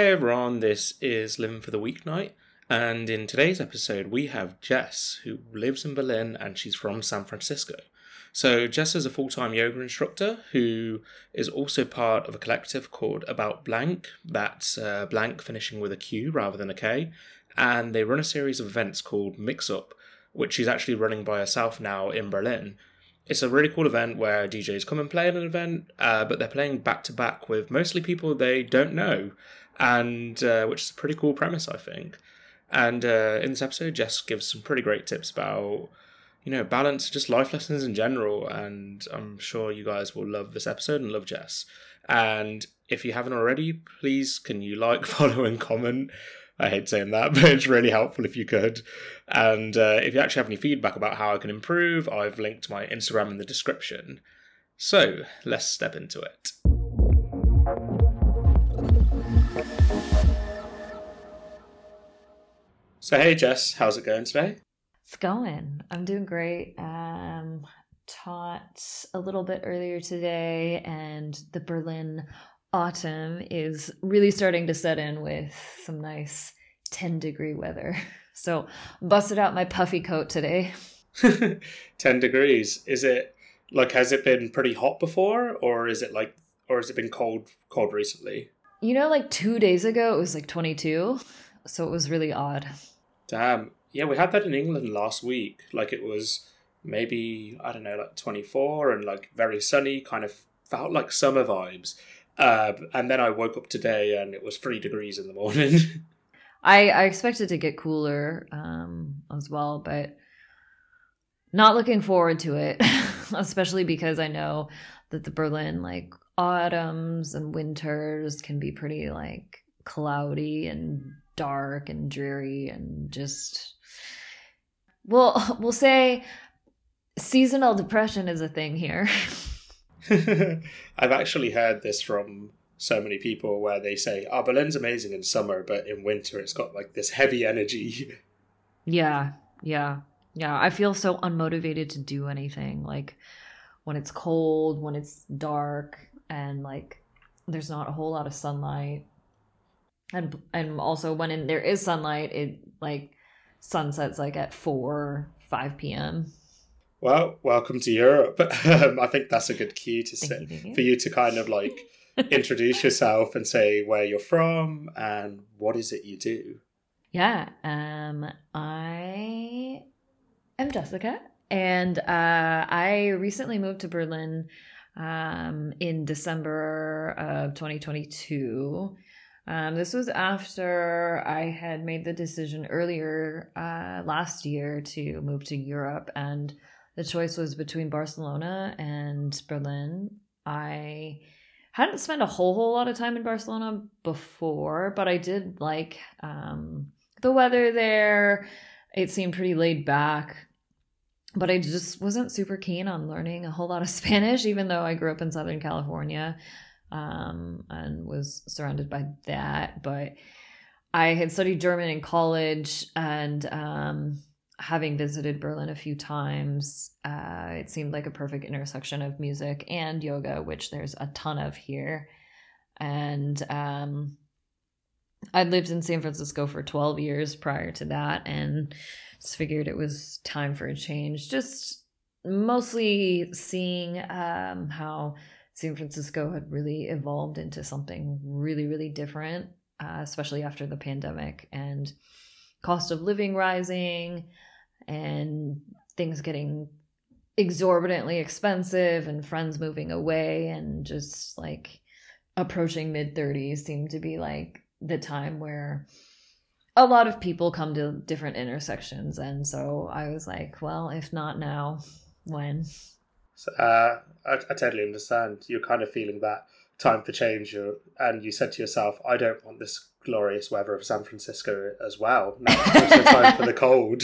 Hey everyone, this is Living for the Weeknight, and in today's episode we have Jess, who lives in Berlin and she's from San Francisco. So, Jess is a full time yoga instructor who is also part of a collective called About Blank, that's uh, blank finishing with a Q rather than a K, and they run a series of events called Mix Up, which she's actually running by herself now in Berlin. It's a really cool event where DJs come and play at an event, uh, but they're playing back to back with mostly people they don't know, and uh, which is a pretty cool premise, I think. And uh, in this episode, Jess gives some pretty great tips about you know, balance, just life lessons in general. And I'm sure you guys will love this episode and love Jess. And if you haven't already, please can you like, follow, and comment? I hate saying that, but it's really helpful if you could. And uh, if you actually have any feedback about how I can improve, I've linked my Instagram in the description. So let's step into it. So, hey Jess, how's it going today? It's going. I'm doing great. Um, taught a little bit earlier today, and the Berlin autumn is really starting to set in with some nice 10 degree weather. So, busted out my puffy coat today. 10 degrees. Is it like has it been pretty hot before or is it like or has it been cold cold recently? You know like 2 days ago it was like 22, so it was really odd. Damn. Yeah, we had that in England last week. Like it was maybe I don't know, like twenty four and like very sunny, kind of felt like summer vibes. Uh, and then I woke up today and it was three degrees in the morning. I I expected to get cooler um, as well, but not looking forward to it, especially because I know that the Berlin like autumns and winters can be pretty like cloudy and dark and dreary and just well, we'll say seasonal depression is a thing here. I've actually heard this from so many people where they say, "Oh, Berlin's amazing in summer, but in winter it's got like this heavy energy." Yeah, yeah, yeah. I feel so unmotivated to do anything. Like when it's cold, when it's dark, and like there's not a whole lot of sunlight, and and also when in, there is sunlight, it like sunsets like at 4 5 p.m well welcome to europe. Um, i think that's a good cue to say you, for you to kind of like introduce yourself and say where you're from and what is it you do? Yeah um i am jessica and uh i recently moved to berlin um in december of 2022 um, this was after I had made the decision earlier uh, last year to move to Europe, and the choice was between Barcelona and Berlin. I hadn't spent a whole whole lot of time in Barcelona before, but I did like um, the weather there. It seemed pretty laid back, but I just wasn't super keen on learning a whole lot of Spanish, even though I grew up in Southern California um, and was surrounded by that. But I had studied German in college, and um, having visited Berlin a few times, uh, it seemed like a perfect intersection of music and yoga, which there's a ton of here. And um, I'd lived in San Francisco for 12 years prior to that, and just figured it was time for a change. Just mostly seeing um, how San Francisco had really evolved into something really, really different, uh, especially after the pandemic and cost of living rising and things getting exorbitantly expensive and friends moving away and just like approaching mid 30s seemed to be like the time where a lot of people come to different intersections. And so i was like well if not now when so, uh, I, I, totally understand. You're kind of feeling that time for change, and you said to yourself, "I don't want this glorious weather of San Francisco as well." Now it's time for the cold.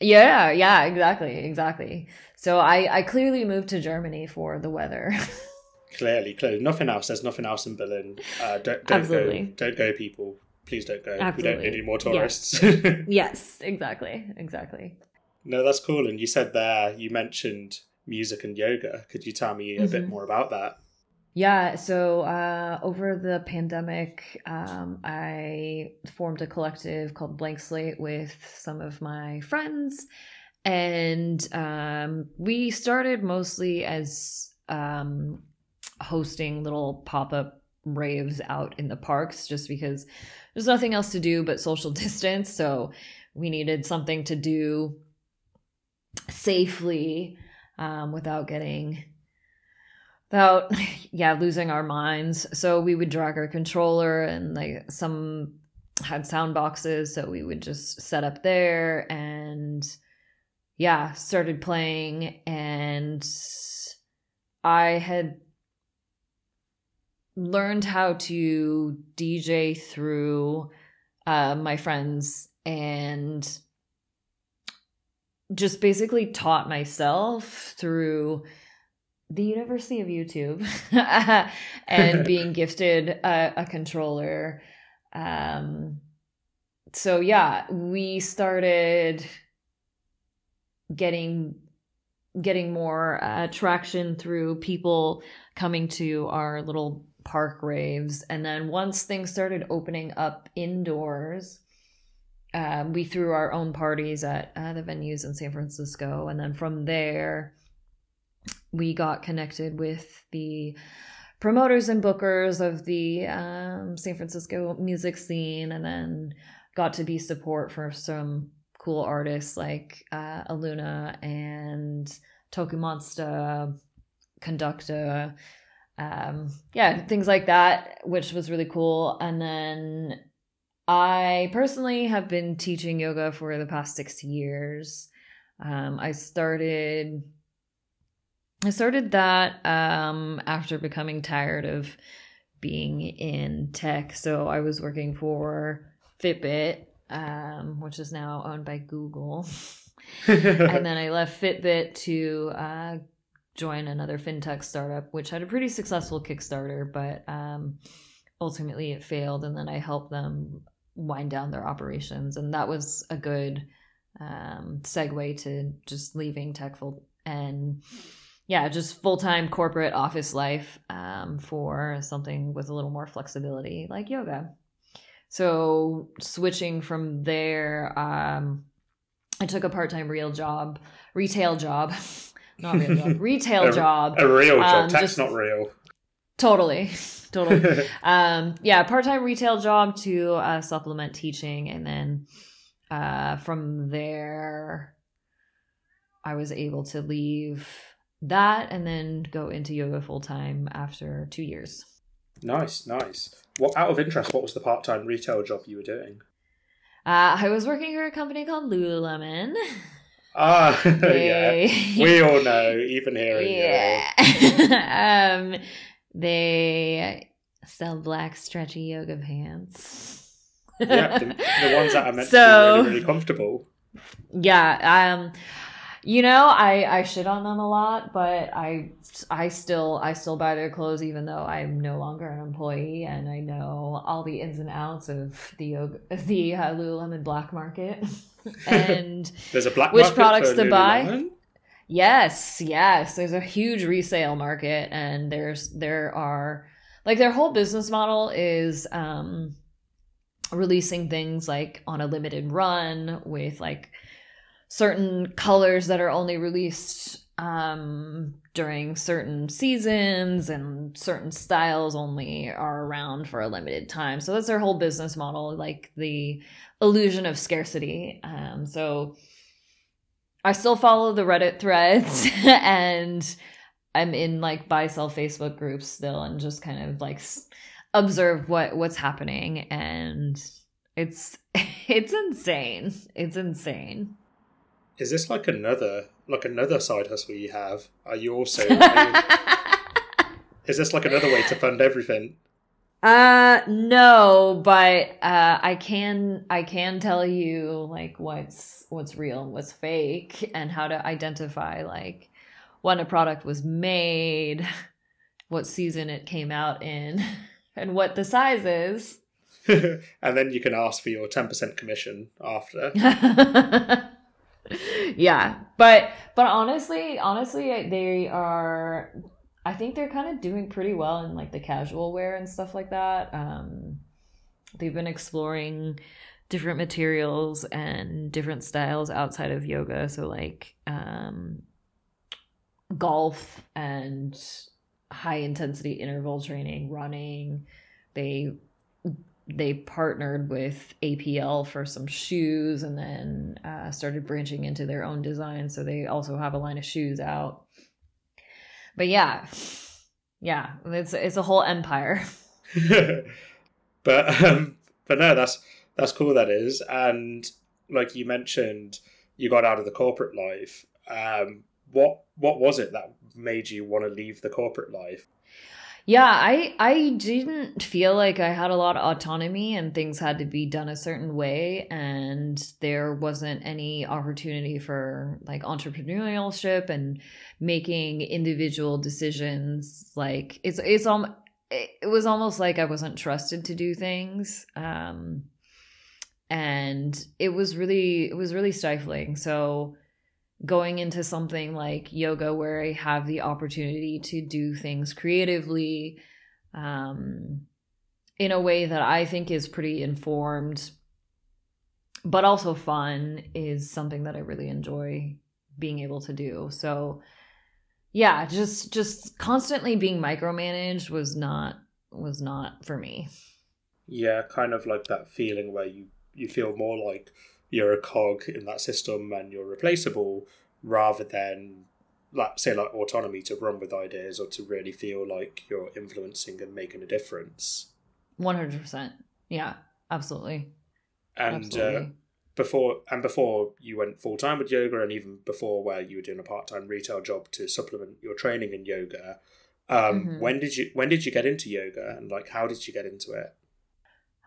Yeah, yeah, exactly, exactly. So I, I clearly moved to Germany for the weather. clearly, clearly, nothing else. There's nothing else in Berlin. Uh, don't don't Absolutely. go. Don't go, people. Please don't go. Absolutely. We don't need any more tourists. Yes. yes, exactly, exactly. No, that's cool. And you said there, you mentioned music and yoga. Could you tell me a mm-hmm. bit more about that? Yeah, so uh, over the pandemic, um, I formed a collective called Blanq Slate with some of my friends. And um, we started mostly as um, hosting little pop up raves out in the parks just because there's nothing else to do but social distance. So we needed something to do safely um, without getting without yeah losing our minds. So we would drag our controller and like some had sound boxes so we would just set up there and yeah started playing. And i had learned how to dj through uh, my friends and just basically taught myself through the University of YouTube and being gifted a, a controller. Um, so yeah, we started getting getting more uh, traction through people coming to our little park raves, and then once things started opening up indoors. Um, we threw our own parties at uh, the venues in San Francisco, and then from there, we got connected with the promoters and bookers of the um, San Francisco music scene, and then got to be support for some cool artists like uh, Aluna and TOKiMONSTA, Conducta, um, yeah, things like that, which was really cool. And then I personally have been teaching yoga for the past six years. Um, I started I started that um, after becoming tired of being in tech. So I was working for Fitbit, um, which is now owned by Google. and then I left Fitbit to uh, join another fintech startup, which had a pretty successful Kickstarter, but um, ultimately it failed. And then I helped them wind down their operations. And that was a good um, segue to just leaving Techful and yeah, just full time corporate office life um, for something with a little more flexibility, like yoga. So switching from there, um, I took a part time real job, retail job, not real job, retail a, job, a real job. Um, Tech's just, not real. Totally, totally. um, yeah, part time retail job to uh, supplement teaching, and then uh, from there, I was able to leave that and then go into yoga full time after two years. Nice, nice. What out of interest, what was the part time retail job you were doing? Uh, I was working for a company called Lululemon. Ah, yeah. We all know, even here in yeah. um, they sell black stretchy yoga pants. yeah, the, the, ones that are meant so, to be really, really comfortable. Yeah, um, you know, I I shit on them a lot, but I I still I still buy their clothes even though I'm no longer an employee and I know all the ins and outs of the yoga, the uh, Lululemon black market and there's a black which products to buy. Yes, yes, there's a huge resale market and there's there are like their whole business model is um releasing things like on a limited run with like certain colors that are only released um, during certain seasons and certain styles only are around for a limited time. So that's their whole business model, like the illusion of scarcity. Um, so I still follow the Reddit threads oh. and I'm in like buy sell Facebook groups still and just kind of like observe what what's happening and it's it's insane. It's insane is this like another like another side hustle you have? Are you also? is this like another way to fund everything? Uh no, but uh I can I can tell you like what's what's real and what's fake and how to identify like when a product was made, what season it came out in, and what the size is. and then you can ask for your 10% commission after yeah, but but honestly, honestly, they are. I think they're kind of doing pretty well in like the casual wear and stuff like that. Um, they've been exploring different materials and different styles outside of yoga. So like um, golf and high intensity interval training, running. They they partnered with APL for some shoes and then uh, started branching into their own design. So they also have a line of shoes out. But yeah, yeah, it's it's a whole empire. but um, but no, that's that's cool. That is, and like you mentioned, you got out of the corporate life. Um, what what was it that made you want to leave the corporate life? Yeah, I I didn't feel like I had a lot of autonomy and things had to be done a certain way and there wasn't any opportunity for like entrepreneurship and making individual decisions like it's it's um it was almost like I wasn't trusted to do things um and it was really it was really stifling. So going into something like yoga where I have the opportunity to do things creatively um, in a way that I think is pretty informed, but also fun is something that I really enjoy being able to do. So yeah, just just constantly being micromanaged was not was not for me. Yeah, kind of like that feeling where you you feel more like you're a cog in that system and you're replaceable rather than like say like autonomy to run with ideas or to really feel like you're influencing and making a difference 100% yeah absolutely and uh, absolutely. Uh, before and before you went full time with yoga and even before where you were doing a part-time retail job to supplement your training in yoga um, mm-hmm. when did you when did you get into yoga and like how did you get into it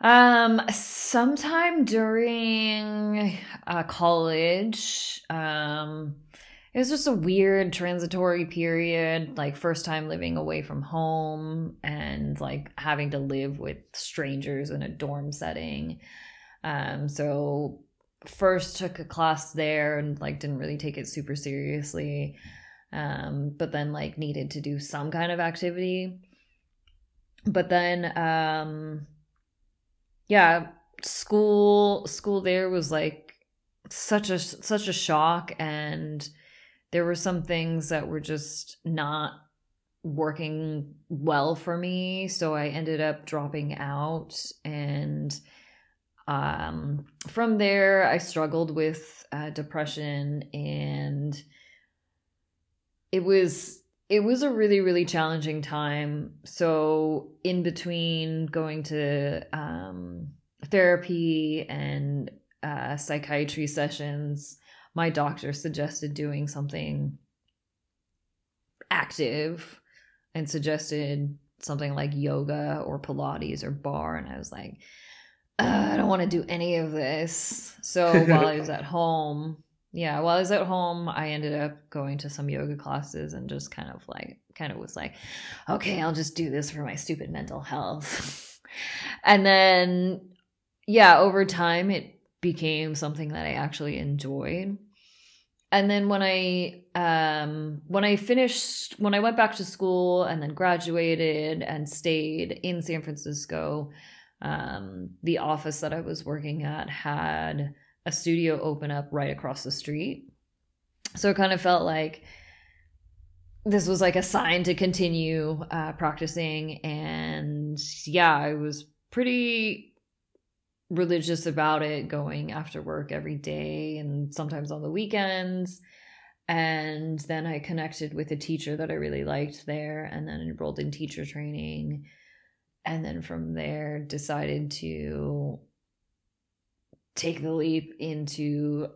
um, sometime during uh, college, um, it was just a weird transitory period, like first time living away from home and like having to live with strangers in a dorm setting. Um, so first took a class there and like didn't really take it super seriously. Um, but then like needed to do some kind of activity. But then um yeah, school school there was like such a such a shock and there were some things that were just not working well for me so i ended up dropping out and um, from there i struggled with uh, depression and it was it was a really really challenging time. So in between going to um, therapy and uh, psychiatry sessions my doctor suggested doing something active and suggested something like yoga or pilates or barre. And i was like i don't want to do any of this. So while i was at home yeah, while I was at home, I ended up going to some yoga classes and just kind of like, kind of was like, okay, I'll just do this for my stupid mental health. and then, yeah, over time, it became something that I actually enjoyed. And then when I um when I finished when I went back to school and then graduated and stayed in San Francisco, um, the office that I was working at had a studio open up right across the street. So it kind of felt like this was like a sign to continue uh, practicing. And yeah, I was pretty religious about it, going after work every day and sometimes on the weekends. And then I connected with a teacher that I really liked there and then enrolled in teacher training. And then from there, decided to take the leap into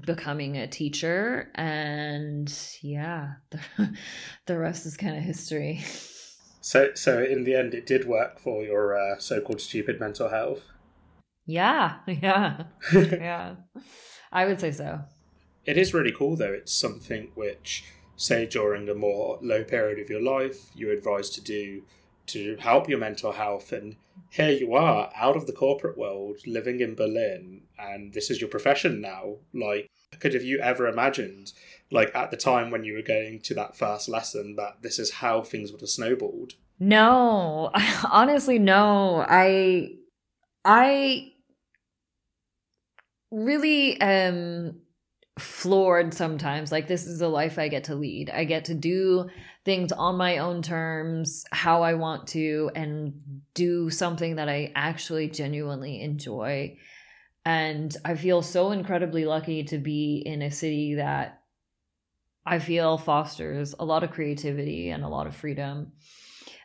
becoming a teacher and yeah the, the rest is kind of history. So so in the end it did work for your uh, so-called stupid mental health? Yeah yeah. Yeah. I would say so. It is really cool though. It's something which say during a more low period of your life you're advised to do to help your mental health and here you are out of the corporate world living in berlin and this is your profession now. Like could have you ever imagined like at the time when you were going to that first lesson that this is how things would have snowballed? No. Honestly no. I i really um floored sometimes. Like, this is the life I get to lead. I get to do things on my own terms, how I want to, and do something that I actually genuinely enjoy. And I feel so incredibly lucky to be in a city that I feel fosters a lot of creativity and a lot of freedom.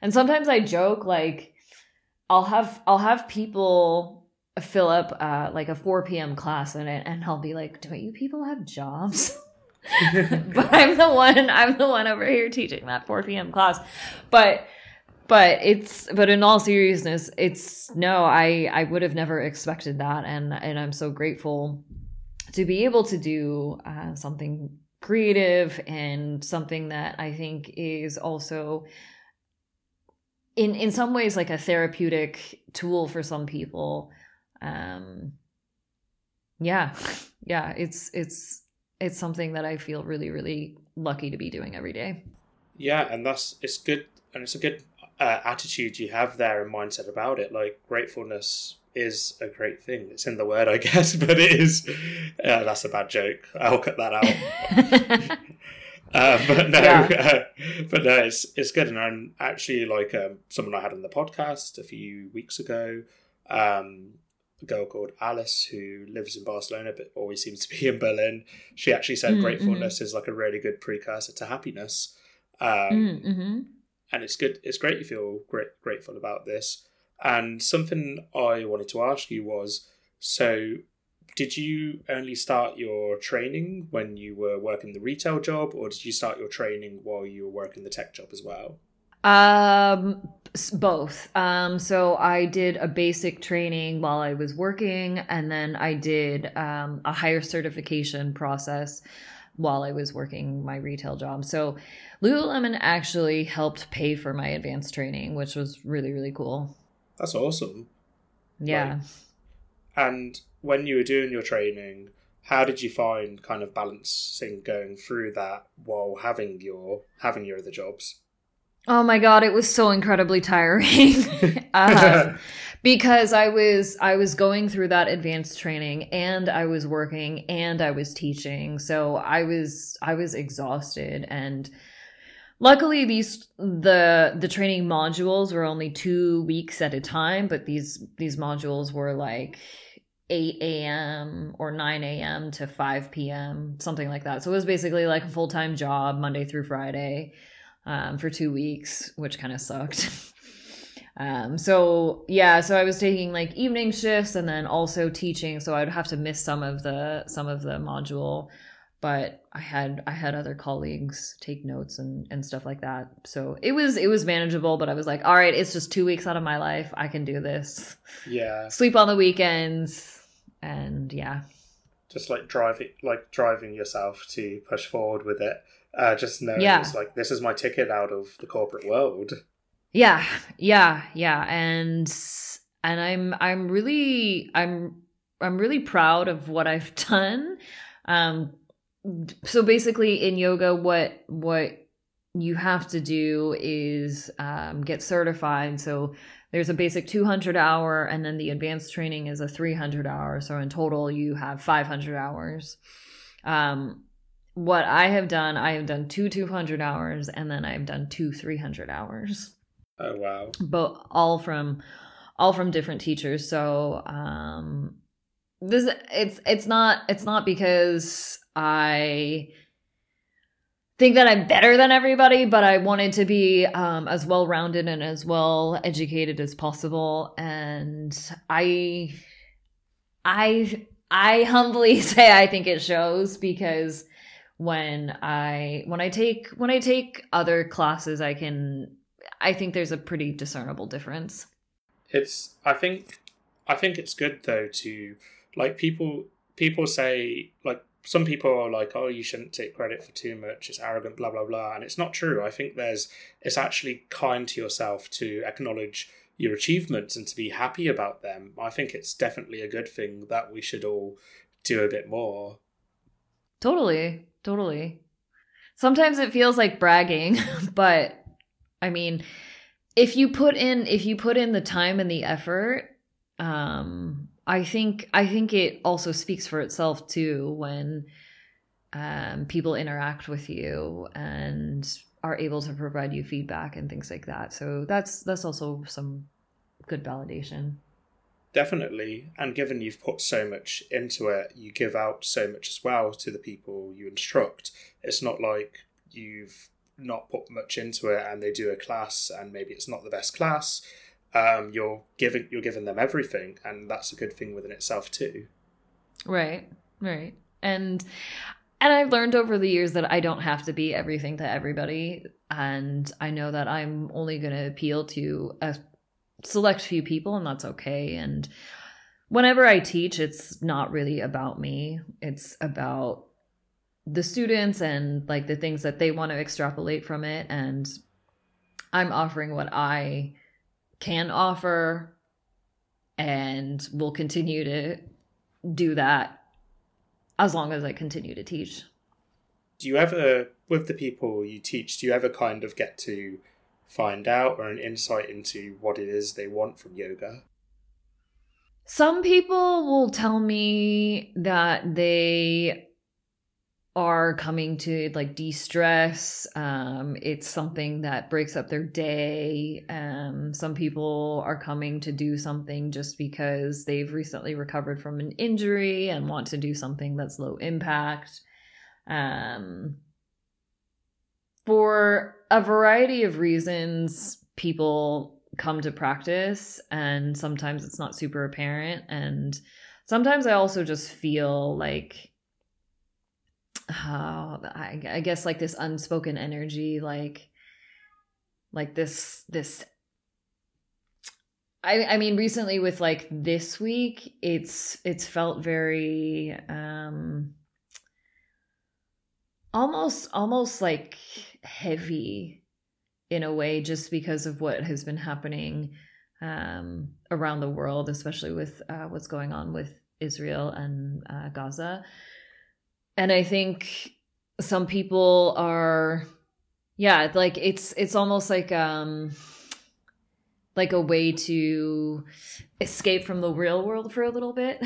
And sometimes I joke like I'll have I'll have people fill up uh, like a 4 p.m. class and and I'll be like, don't you people have jobs? but I'm the one I'm the one over here teaching that 4 p.m. class. But but it's but in all seriousness, it's no, I I would have never expected that and and I'm so grateful to be able to do uh, something creative and something that I think is also in in some ways like a therapeutic tool for some people um yeah yeah it's it's it's something that i feel really really lucky to be doing every day. Yeah and that's it's good and it's a good uh, attitude you have there and mindset about it. Like gratefulness is a great thing. It's in the word i guess but it is uh, that's a bad joke. I'll cut that out. Uh, but no, yeah. uh, but no, it's it's good, and I'm actually like um, someone I had on the podcast a few weeks ago. Um, a girl called Alice who lives in Barcelona but always seems to be in Berlin. She actually said mm, gratefulness mm-hmm. is like a really good precursor to happiness. Um, mm, mm-hmm. And it's good. It's great you feel great, grateful about this. And something I wanted to ask you was so did you only start your training when you were working the retail job or did you start your training while you were working the tech job as well? Um, both. Um, so I did a basic training while I was working, and then I did um, a higher certification process while I was working my retail job. So Lululemon actually helped pay for my advanced training, which was really, really cool. That's awesome. Yeah. Like, and when you were doing your training, how did you find kind of balancing going through that while having your having your other jobs? Oh my god, it was so incredibly tiring. um, because I was I was going through that advanced training and I was working and I was teaching. So I was I was exhausted and luckily these the the training modules were only 2 weeks at a time, but these these modules were like 8 a.m. or 9 a.m. to 5 p.m., something like that. So it was basically like a full time job, Monday through Friday um, for two weeks, which kind of sucked. um, so yeah, so I was taking like evening shifts and then also teaching, so I'd have to miss some of the some of the module. But I had I had other colleagues take notes and and stuff like that, so it was it was manageable. But I was like, all right, it's just two weeks out of my life. I can do this. Yeah. Sleep on the weekends, and yeah. Just like driving, like driving yourself to push forward with it uh, just knowing yeah. it's like this is my ticket out of the corporate world. Yeah, yeah, yeah, and and I'm I'm really I'm I'm really proud of what I've done. Um, so basically, in yoga, what what you have to do is um, get certified. So there's a basic 200 hour, and then the advanced training is a 300 hour. So in total, you have 500 hours. Um, what I have done, I have done two 200 hours and then I've done two 300 hours. Oh wow. But all from all from different teachers. So um this it's it's not it's not because I think that I'm better than everybody, but I wanted to be um, as well rounded and as well educated as possible. And I, I, I humbly say I think it shows because when I when I take when I take other classes I can I think there's a pretty discernible difference. It's I think I think it's good though to like people people say like some people are like, oh, you shouldn't take credit for too much. It's arrogant, blah blah blah, and it's not true. I think there's it's actually kind to yourself to acknowledge your achievements and to be happy about them. I think it's definitely a good thing that we should all do a bit more. Totally, totally. Sometimes it feels like bragging, but I mean, if you put in if you put in the time and the effort, um I think I think it also speaks for itself too when um, people interact with you and are able to provide you feedback and things like that. So that's that's also some good validation. Definitely, and given you've put so much into it, you give out so much as well to the people you instruct. It's not like you've not put much into it and they do a class and maybe it's not the best class um, you're giving you're giving them everything, and that's a good thing within itself too. Right, right, and and I've learned over the years that I don't have to be everything to everybody, and I know that I'm only going to appeal to a select few people, and that's okay. And whenever I teach, it's not really about me; it's about the students and like the things that they want to extrapolate from it and i'm offering what i can offer and will continue to do that as long as I continue to teach. Do you ever, with the people you teach, do you ever kind of get to find out or an insight into what it is they want from yoga? Some people will tell me that they are coming to like de-stress. Um it's something that breaks up their day. Um some people are coming to do something just because they've recently recovered from an injury and want to do something that's low impact. Um for a variety of reasons people come to practice and sometimes it's not super apparent and sometimes i also just feel like how I, I guess like this unspoken energy like like this this I, I mean recently with like this week it's it's felt very um almost almost like heavy in a way just because of what has been happening um around the world especially with uh, what's going on with Israel and uh, Gaza and i think some people are yeah like it's it's almost like um like a way to escape from the real world for a little bit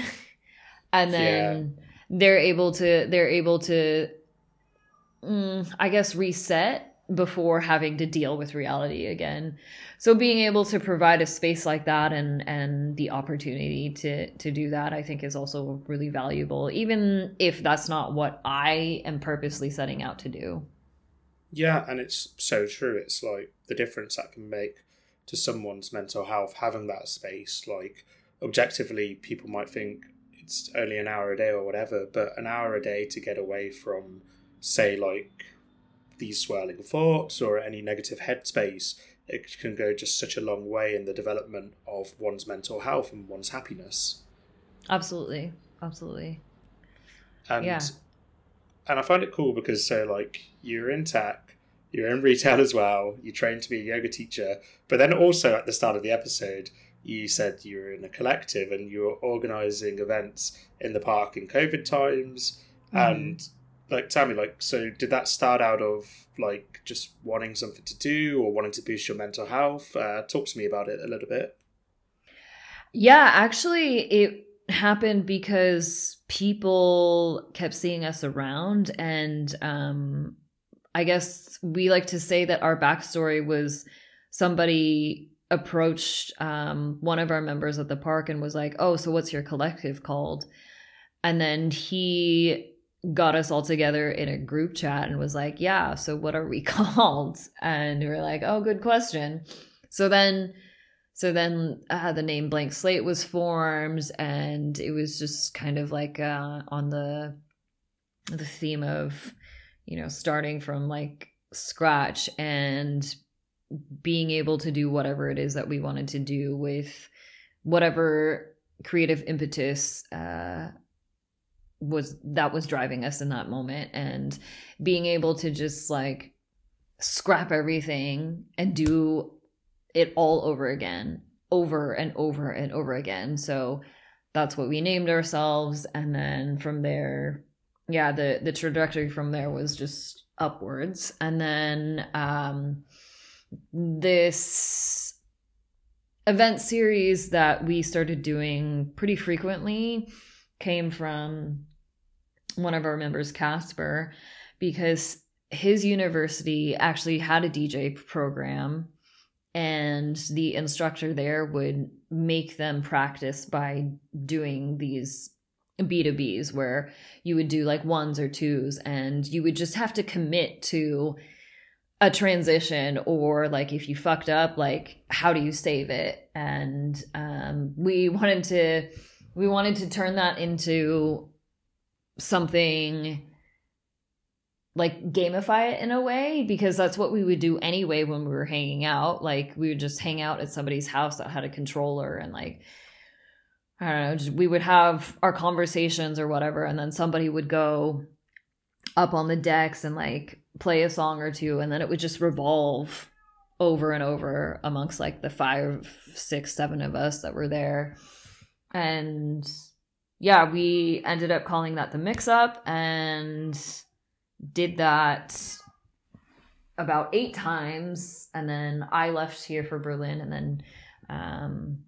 and then yeah. they're able to they're able to mm, i guess reset before having to deal with reality again. So being able to provide a space like that and and the opportunity to to do that I think is also really valuable even if that's not what I am purposely setting out to do. Yeah, and it's so true. It's like the difference that can make to someone's mental health having that space like objectively people might think it's only an hour a day or whatever, but an hour a day to get away from say like these swirling thoughts or any negative headspace, it can go just such a long way in the development of one's mental health and one's happiness. Absolutely. Absolutely. And yeah. and I find it cool because so like you're in tech, you're in retail as well, you trained to be a yoga teacher, but then also at the start of the episode you said you were in a collective and you were organizing events in the park in COVID times mm-hmm. and like tell me like so did that start out of like just wanting something to do or wanting to boost your mental health? Uh, talk to me about it a little bit. Yeah actually it happened because people kept seeing us around and um i guess we like to say that our backstory was somebody approached um one of our members at the park and was like oh so what's your collective called? And then he got us all together in a group chat and was like, Yeah, so what are we called? And we are like, Oh, good question. So then, so then uh, the name Blanq Slate was formed, and it was just kind of like uh, on the the theme of, you know, starting from like scratch and being able to do whatever it is that we wanted to do with whatever creative impetus uh, was that was driving us in that moment. And being able to just like scrap everything and do it all over again over and over and over again. So that's what we named ourselves. And then from there yeah the the trajectory from there was just upwards. And then um this event series that we started doing pretty frequently came from one of our members Casper because his university actually had a DJ program and the instructor there would make them practice by doing these B2Bs where you would do like ones or twos and you would just have to commit to a transition or like if you fucked up like how do you save it? And um, we wanted to we wanted to turn that into something like gamify it in a way because that's what we would do anyway when we were hanging out. Like we would just hang out at somebody's house that had a controller and like I don't know, just, we would have our conversations or whatever, and then somebody would go up on the decks and like play a song or two, and then it would just revolve over and over amongst like the five, six, seven of us that were there. And yeah, we ended up calling that the mix up and did that about eight times. And then I left here for Berlin and then um,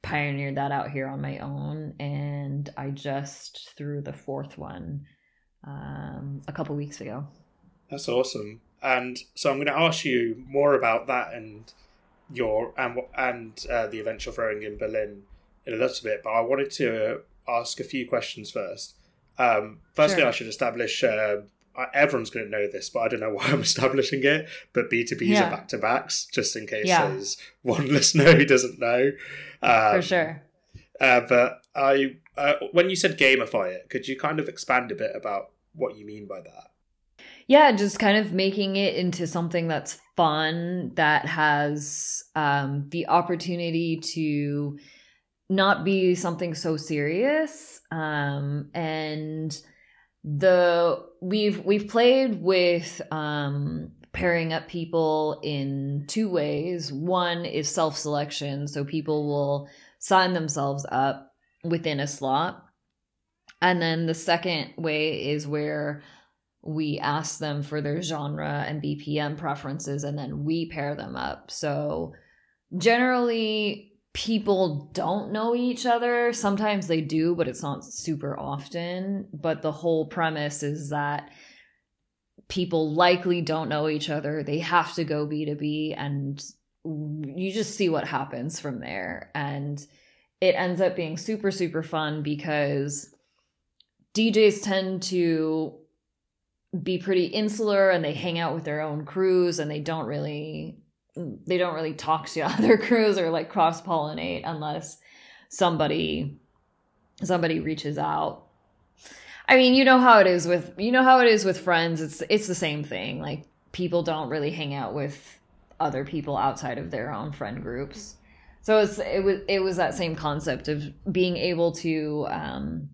pioneered that out here on my own. And I just threw the fourth one um, a couple weeks ago. That's awesome. And so I'm going to ask you more about that and your and and uh, the event you're throwing in Berlin in a little bit. But I wanted to ask a few questions first. Um, firstly, sure. I should establish. Uh, everyone's going to know this, but I don't know why I'm establishing it. But B2Bs yeah. are back to backs, just in case yeah. there's one listener who doesn't know. Um, For sure. Uh, but I, uh, when you said gamify it, could you kind of expand a bit about what you mean by that? Yeah, just kind of making it into something that's fun, that has um, the opportunity to not be something so serious um and the we've we've played with um pairing up people in two ways. One is self-selection so people will sign themselves up within a slot. And then the second way is where we ask them for their genre and bpm preferences and then we pair them up. So generally people don't know each other. Sometimes they do, but it's not super often. But the whole premise is that people likely don't know each other. They have to go B2B and you just see what happens from there. And it ends up being super, super fun because DJs tend to be pretty insular and they hang out with their own crews and they don't really they don't really talk to other crews or like cross pollinate unless somebody somebody reaches out. I mean, you know how it is with you know how it is with friends. It's it's the same thing. Like people don't really hang out with other people outside of their own friend groups. So it's it was it was that same concept of being able to um,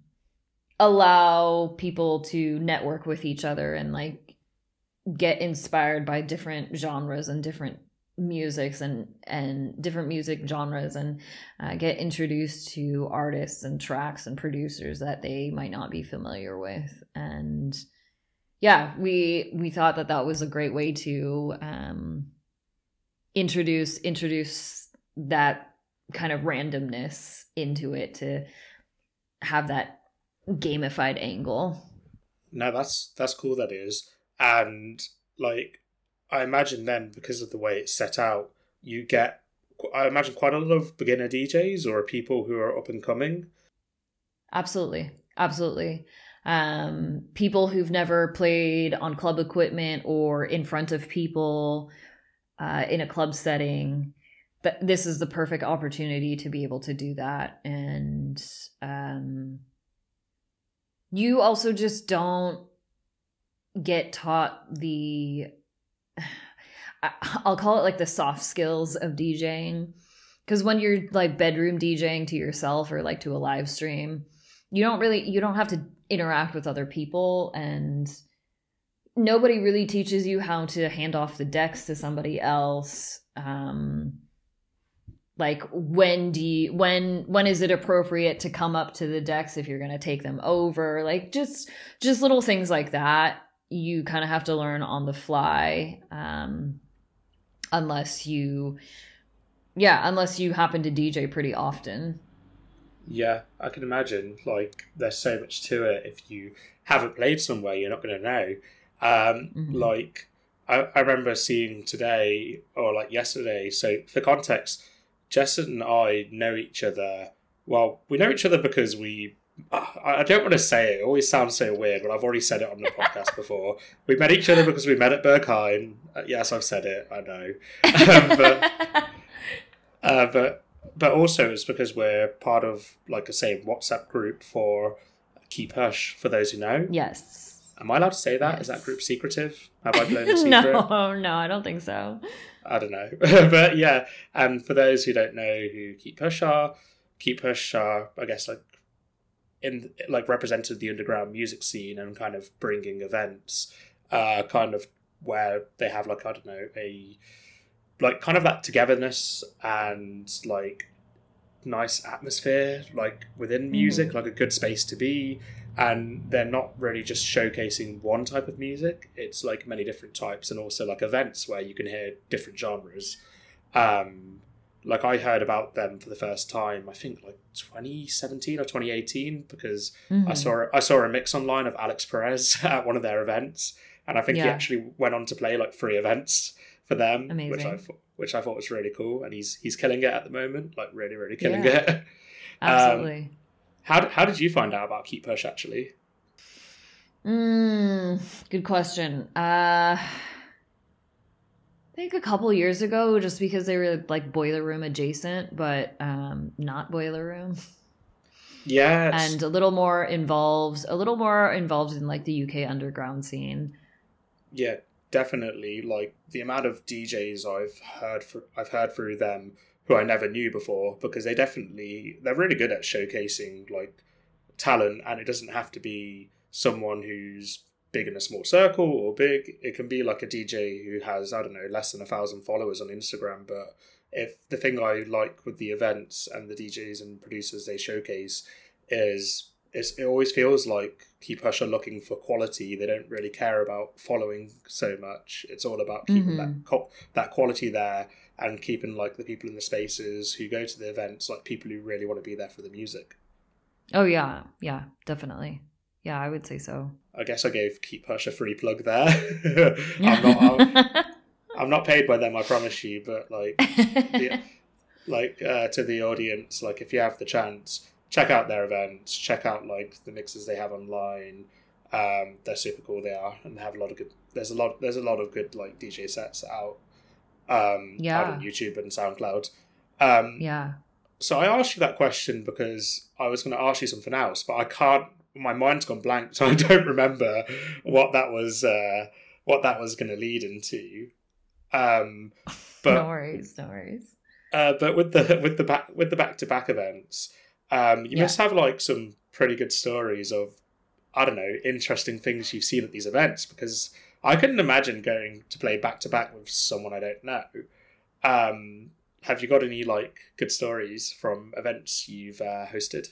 allow people to network with each other and like get inspired by different genres and different musics and and different music genres and uh, get introduced to artists and tracks and producers that they might not be familiar with. And yeah we we thought that that was a great way to um introduce introduce that kind of randomness into it to have that gamified angle. No that's that's cool that is. And like I imagine then because of the way it's set out, you get I imagine quite a lot of beginner DJs or people who are up and coming. Absolutely, absolutely. Um, people who've never played on club equipment or in front of people uh, in a club setting. That this is the perfect opportunity to be able to do that, and um, you also just don't get taught the I'll call it like the soft skills of DJing. Because when you're like bedroom DJing to yourself or like to a live stream, you don't really you don't have to interact with other people and nobody really teaches you how to hand off the decks to somebody else um like when do you when when is it appropriate to come up to the decks if you're going to take them over like just just little things like that you kind of have to learn on the fly um unless you yeah unless you happen to dj pretty often. Yeah i can imagine like there's so much to it. If you haven't played somewhere you're not going to know. Um Mhm. like I, I remember seeing today or like yesterday so for context jess and i know each other well we know each other because we I I don't want to say it. It always sounds so weird, but I've already said it on the podcast before. We met each other because we met at Berghain. Uh, yes, I've said it. I know, Um, but uh, but but also it's because we're part of like I say WhatsApp group for Keep Hush. For those who know, yes am I allowed to say that? Is Yes. that group secretive? Have I blown a secret? no no i don't think so I don't know. but yeah, and for those who don't know who Keep Hush are, Keep Hush are, I guess, like in like represented the underground music scene and kind of bringing events, uh, kind of where they have like I don't know a like kind of that togetherness and like nice atmosphere like within music like a good space to be. And they're not really just showcasing one type of music. It's like many different types and also like events where you can hear different genres. Um like i heard about them for the first time i think like 2017 or 2018 because I Mhm. saw I saw a mix online of Alex Perez at one of their events, and I think he actually went on to play like three events for them, which I Amazing. thought which I thought was really cool, and he's he's killing it at the moment, like really really killing Yeah. it. absolutely How how did you find out about Keep Hush actually? Mm, good question. Uh, I think a couple years ago, just because they were like boiler room adjacent, but um, not boiler room, Yes, and a little more involved, a little more involved in like the UK underground scene. yeah, definitely. Like the amount of DJs I've heard for, I've heard through them who I never knew before because they definitely they're really good at showcasing like talent, and it doesn't have to be someone who's big in a small circle or big. It can be like a DJ who has I don't know less than a thousand followers on Instagram, but if the thing I like with the events and the DJs and producers they showcase is it's, it always feels like Keep Hush are looking for quality. They don't really care about following so much. It's all about keeping that mm-hmm. co- that quality there and keeping like the people in the spaces who go to the events like people who really want to be there for the music. Oh yeah, yeah, definitely. Yeah, I would say so. I guess I gave Keep Hush a free plug there. I'm not I'm, I'm not paid by them, I promise you, but like the- like uh, to the audience, like if you have the chance, check out their events, check out like the mixes they have online. Um, they're super cool. They are, and they have a lot of good. There's a lot. There's a lot of good like DJ sets out. Um, Yeah. out on YouTube and SoundCloud. Um, yeah. so I asked you that question because I was going to ask you something else, but I can't. My mind's gone blank, so I don't remember what that was. Uh, what that was going to lead into. Um, but no worries, no worries. uh, but with the with the back with the back to back events, um, you Yeah. must have like some pretty good stories of I don't know interesting things you've seen at these events because I couldn't imagine going to play back to back with someone I don't know. Um, have you got any like good stories from events you've uh, hosted?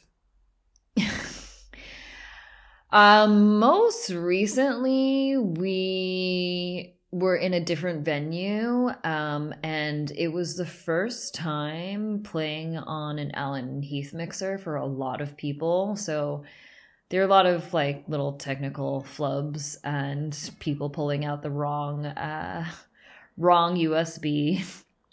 Um, most recently, we were in a different venue, um, and it was the first time playing on an Allen Heath mixer for a lot of people. So there are a lot of like little technical flubs and people pulling out the wrong, uh, wrong USB.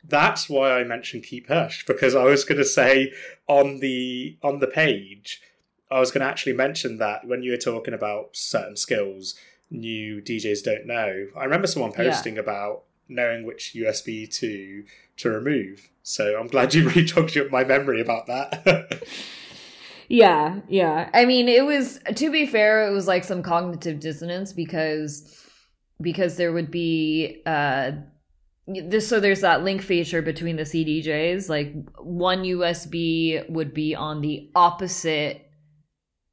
That's why I mentioned Keep Hush because I was going to say on the on the page, I was going to actually mention that when you were talking about certain skills new DJs don't know. I remember someone Yeah. posting about knowing which USB to to remove. So I'm glad you rejogged my memory about that. Yeah, yeah. I mean, it was to be fair, it was like some cognitive dissonance because because there would be uh this so there's that link feature between the CDJs like one USB would be on the opposite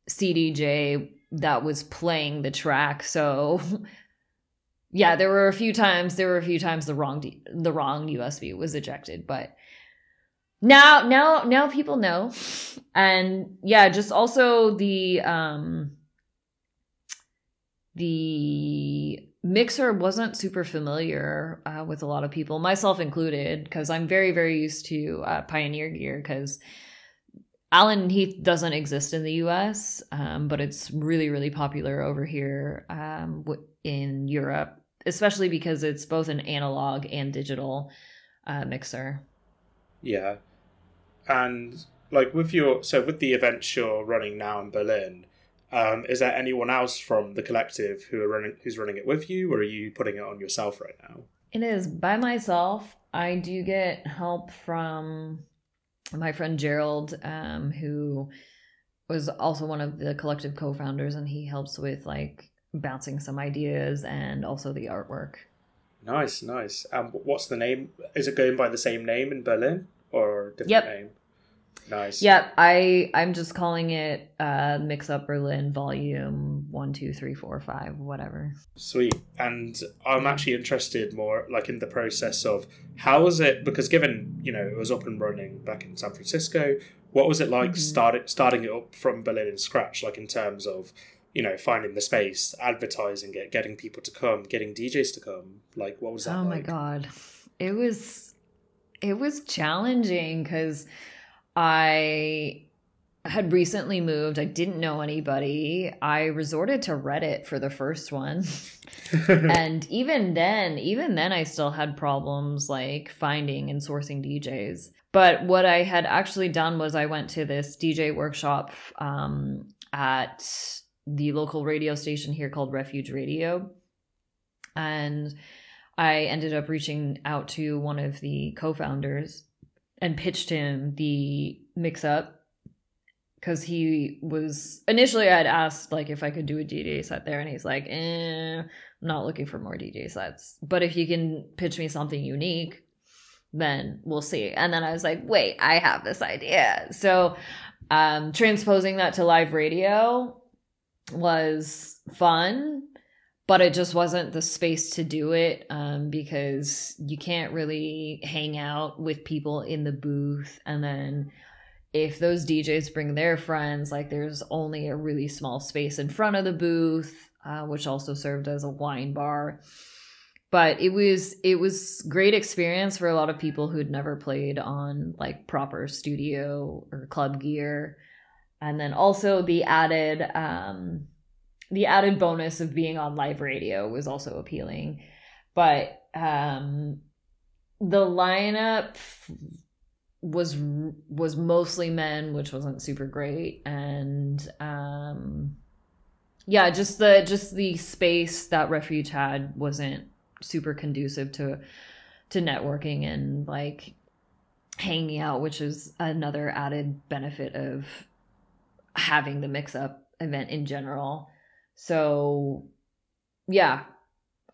CDJ that was playing the track. So yeah, there were a few times there were a few times the wrong D, the wrong USB was ejected, but now now now people know. And yeah, just also the um the mixer wasn't super familiar uh, with a lot of people, myself included, because I'm very, very used to uh, Pioneer gear because Allen Heath doesn't exist in the US, um, but it's really, really popular over here um, in Europe, especially because it's both an analog and digital uh, mixer. Yeah. And like with your, so with the events you're running now in Berlin, um, is there anyone else from the collective who are running who's running it with you, or are you putting it on yourself right now? It is by myself. I do get help from my friend Gerald, um, who was also one of the collective co-founders, and he helps with like bouncing some ideas and also the artwork. Nice, nice. Um, what's the name? Is it going by the same name in Berlin or different yep. name? Nice. Yeah, I I'm just calling it uh Mix Up Berlin Volume One, Two, Three, Four, Five, whatever. Sweet. And I'm actually interested more like in the process of how was it because given you know it was up and running back in San Francisco, what was it like mm-hmm. starting starting it up from Berlin in scratch? Like in terms of you know finding the space, advertising it, getting people to come, getting DJs to come. Like what was that? Oh like? my god, it was it was challenging because I had recently moved. I didn't know anybody. I resorted to Reddit for the first one. and even then, even then I still had problems like finding and sourcing DJs. But what I had actually done was I went to this DJ workshop um, at the local radio station here called Refuge Radio. And I ended up reaching out to one of the co-founders and pitched him the mix up because he was initially I'd asked like if I could do a DJ set there, and he's like, eh, I'm not looking for more DJ sets. But if you can pitch me something unique, then we'll see. And then I was like, wait, I have this idea. So um transposing that to live radio was fun but it just wasn't the space to do it um, because you can't really hang out with people in the booth. And then if those djs bring their friends like there's only a really small space in front of the booth uh, which also served as a wine bar. But it was it was great experience for a lot of people who'd never played on like proper studio or club gear. And then also the added um, the added bonus of being on live radio was also appealing. But um, the lineup was was mostly men, which wasn't super great, and um, yeah, just the just the space that Refuge had wasn't super conducive to to networking and like hanging out, which is another added benefit of having the mix up event in general. So yeah,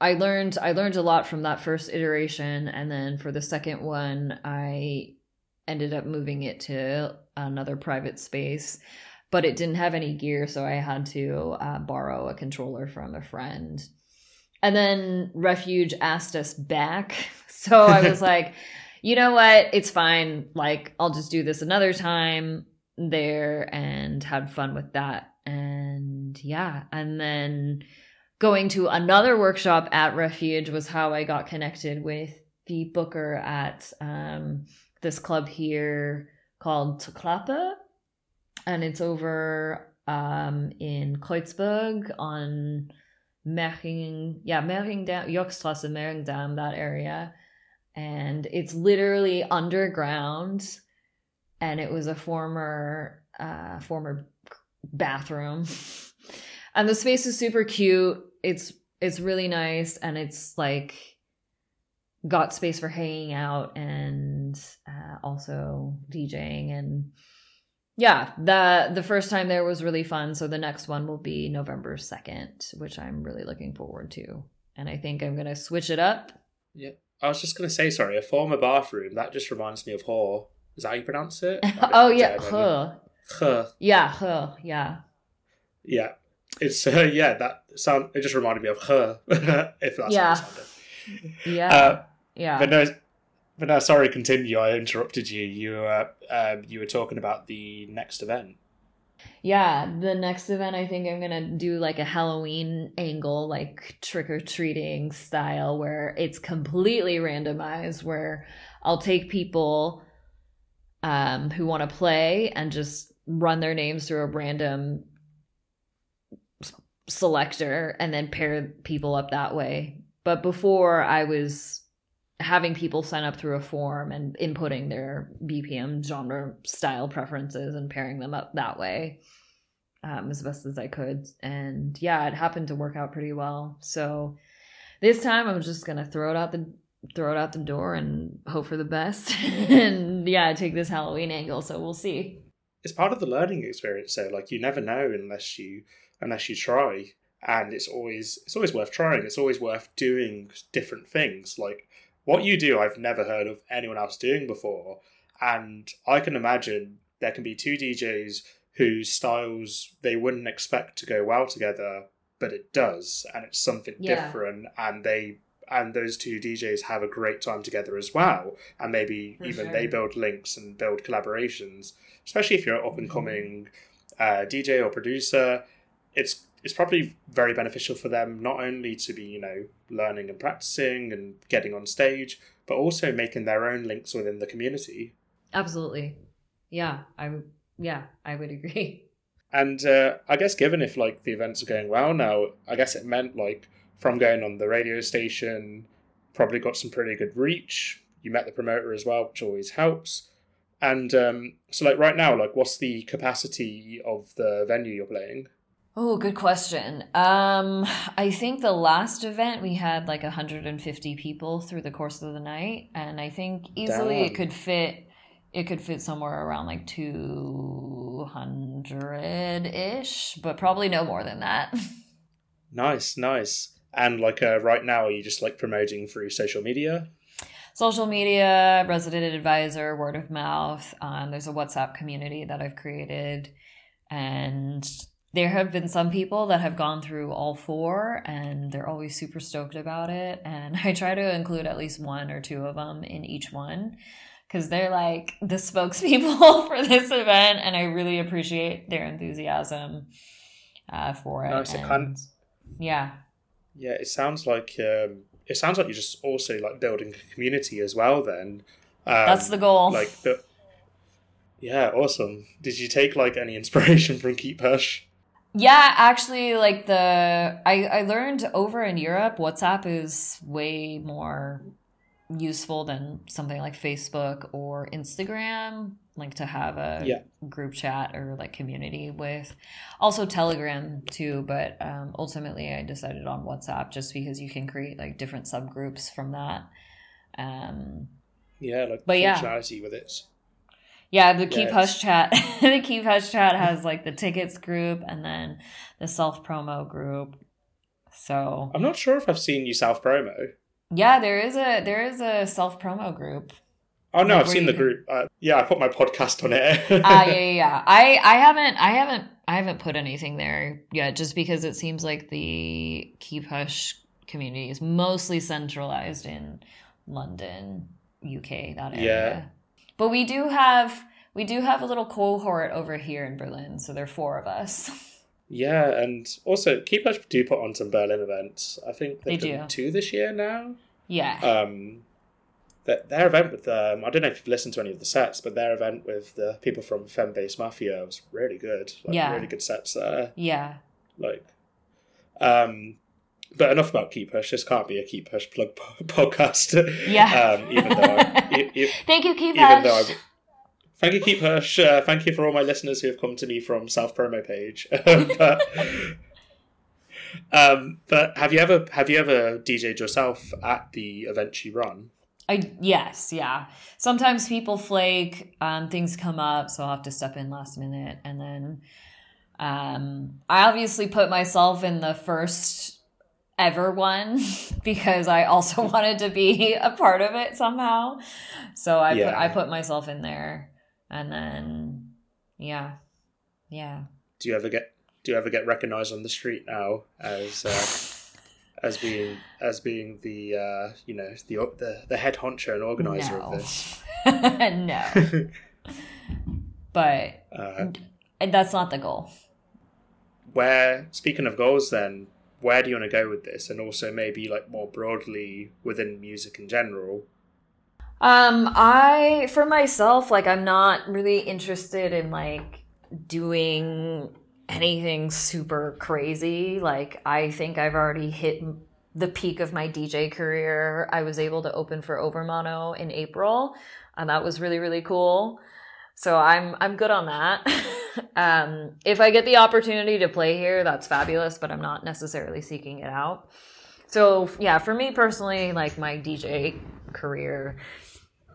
I learned I learned a lot from that first iteration and then for the second one I ended up moving it to another private space but it didn't have any gear so I had to uh, borrow a controller from a friend. And then Refuge asked us back. So I was like, you know what? It's fine. Like, I'll just do this another time there and had fun with that. And yeah, and then going to another workshop at Refuge was how I got connected with the booker at um, this club here called Klappe. And it's over um, in Kreuzberg on Mering, yeah, Mehringdamm, Yorckstrasse, Mehringdamm, that area. And it's literally underground. And it was a former, uh, former bathroom. and the space is super cute. It's it's really nice and it's like got space for hanging out and uh, also DJing and yeah, the the first time there was really fun. So the next one will be November second, which I'm really looking forward to. And I think I'm gonna switch it up. Yeah, I was just gonna say sorry. A former bathroom that just reminds me of HÖR. Is that how you pronounce it? oh yeah, Huh. Huh. Yeah, huh. Yeah. Yeah, it's uh, yeah that sound. It just reminded me of her. if that's Yeah. Yeah. Uh, yeah. But no, but no. Sorry, continue. I interrupted you. You uh, um, you were talking about the next event. Yeah, the next event I think I'm gonna do like a Halloween angle, like trick or treating style, where it's completely randomized, where I'll take people um, who want to play and just run their names through a random selector and then pair people up that way. But before I was having people sign up through a form and inputting their BPM genre style preferences and pairing them up that way um, as best as I could. And yeah, it happened to work out pretty well. So this time I'm just gonna throw it out the throw it out the door and hope for the best. and yeah, take this Halloween angle. So we'll see. It's part of the learning experience. So like you never know unless you unless you try, and it's always it's always worth trying. It's always worth doing different things. Like what you do, I've never heard of anyone else doing before, and I can imagine there can be two DJs whose styles they wouldn't expect to go well together, but it does, and it's something Yeah. different, and they and those two DJs have a great time together as well, and maybe For even sure. they build links and build collaborations, especially if you're an up and coming uh, DJ or producer. It's it's probably very beneficial for them not only to be you know learning and practicing and getting on stage, but also making their own links within the community. Absolutely. Yeah, I yeah, I would agree. And uh, I guess given if like the events are going well now, I guess it meant like from going on the radio station, probably got some pretty good reach. You met the promoter as well, which always helps. And um, so like right now, like what's the capacity of the venue you're playing? Oh, good question. Um, I think the last event we had like 150 people through the course of the night, and I think easily Damn. it could fit. It could fit somewhere around like 200 ish, but probably no more than that. Nice, nice. And like uh, right now, are you just like promoting through social media? Social media, resident advisor, word of mouth. Um, there's a WhatsApp community that I've created, and there have been some people that have gone through all four, and they're always super stoked about it. And I try to include at least one or two of them in each one because they're like the spokespeople for this event, and I really appreciate their enthusiasm uh, for it. Nice, it and- kind- yeah, Yeah, it sounds like um, it sounds like you're just also like building a community as well. Then um, that's the goal. like the yeah awesome did you take like any inspiration from keep hush Yeah, actually, like the I I learned over in Europe, WhatsApp is way more useful than something like Facebook or Instagram, like to have a Yeah. group chat or like community with. Also Telegram too, but um, ultimately I decided on WhatsApp just because you can create like different subgroups from that. Um, yeah like But yeah. with it Yeah, the Keep Hush chat. the Keep Hush chat has like the tickets group and then the self promo group. So i'm not sure if i've seen you self promo yeah, there is a there is a self promo group. oh no i've seen the can- group uh, yeah i put my podcast on it Ah, yeah, yeah, yeah. I I haven't I haven't I haven't put anything there yet, just because it seems like the Keep Hush community is mostly centralized in London, UK, that area. Yeah. But we do have we do have a little cohort over here in Berlin, so there are four of us. yeah and also keep hush do put on some berlin events i think they've They done do. two this year now yeah. um their, their event with um, I don't know if you've listened to any of the sets, but their event with the people from Femme Bass Mafia was really good. Like, Yeah. really good sets there. yeah. like um but enough about keep hush this can't be a keep hush plug po- podcast Yeah. um even though I, e- e- Thank you, even Hush. though I, thank you keep hush uh, thank you for all my listeners who have come to me from South promo page but um but have you ever have you ever dj'd yourself at the event you run I yes, yeah. Sometimes people flake, um, things come up, so I'll have to step in last minute, and then um, I obviously put myself in the first ever won because I also wanted to be a part of it somehow. So I put I put myself in there, and then yeah, yeah. do you ever get do you ever get recognized on the street now as uh, as being as being the uh, you know the the the head honcho and organizer No. of this? no. but Uh, that's not the goal. where speaking of goals, then where do you want to go with this, and also maybe like more broadly within music in general? Um, I for myself, like I'm not really interested in like doing anything super crazy. Like I think I've already hit the peak of my DJ career. I was able to open for Overmono in April, and that was really really cool. So I'm I'm good on that. um, if I get the opportunity to play here, that's fabulous, but I'm not necessarily seeking it out. So yeah, for me personally, like my DJ career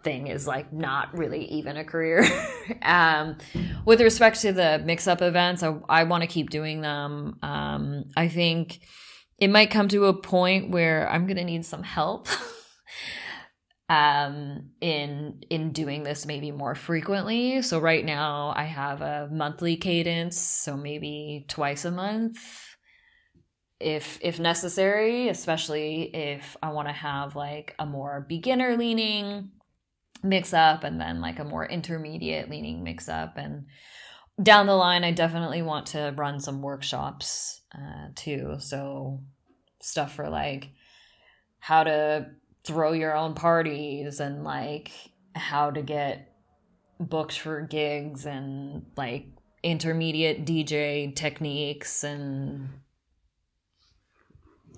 thing is like not really even a career. um, with respect to the mix up events, I, I want to keep doing them. Um, I think it might come to a point where I'm going to need some help. um in in doing this maybe more frequently. So right now i have a monthly cadence so maybe twice a month. If if necessary especially if i want to have like a more beginner leaning mix up and then like a more intermediate leaning mix up. And down the line i definitely want to run some workshops uh, too. So stuff for like how to throw your own parties and like how to get booked for gigs and like intermediate dj techniques and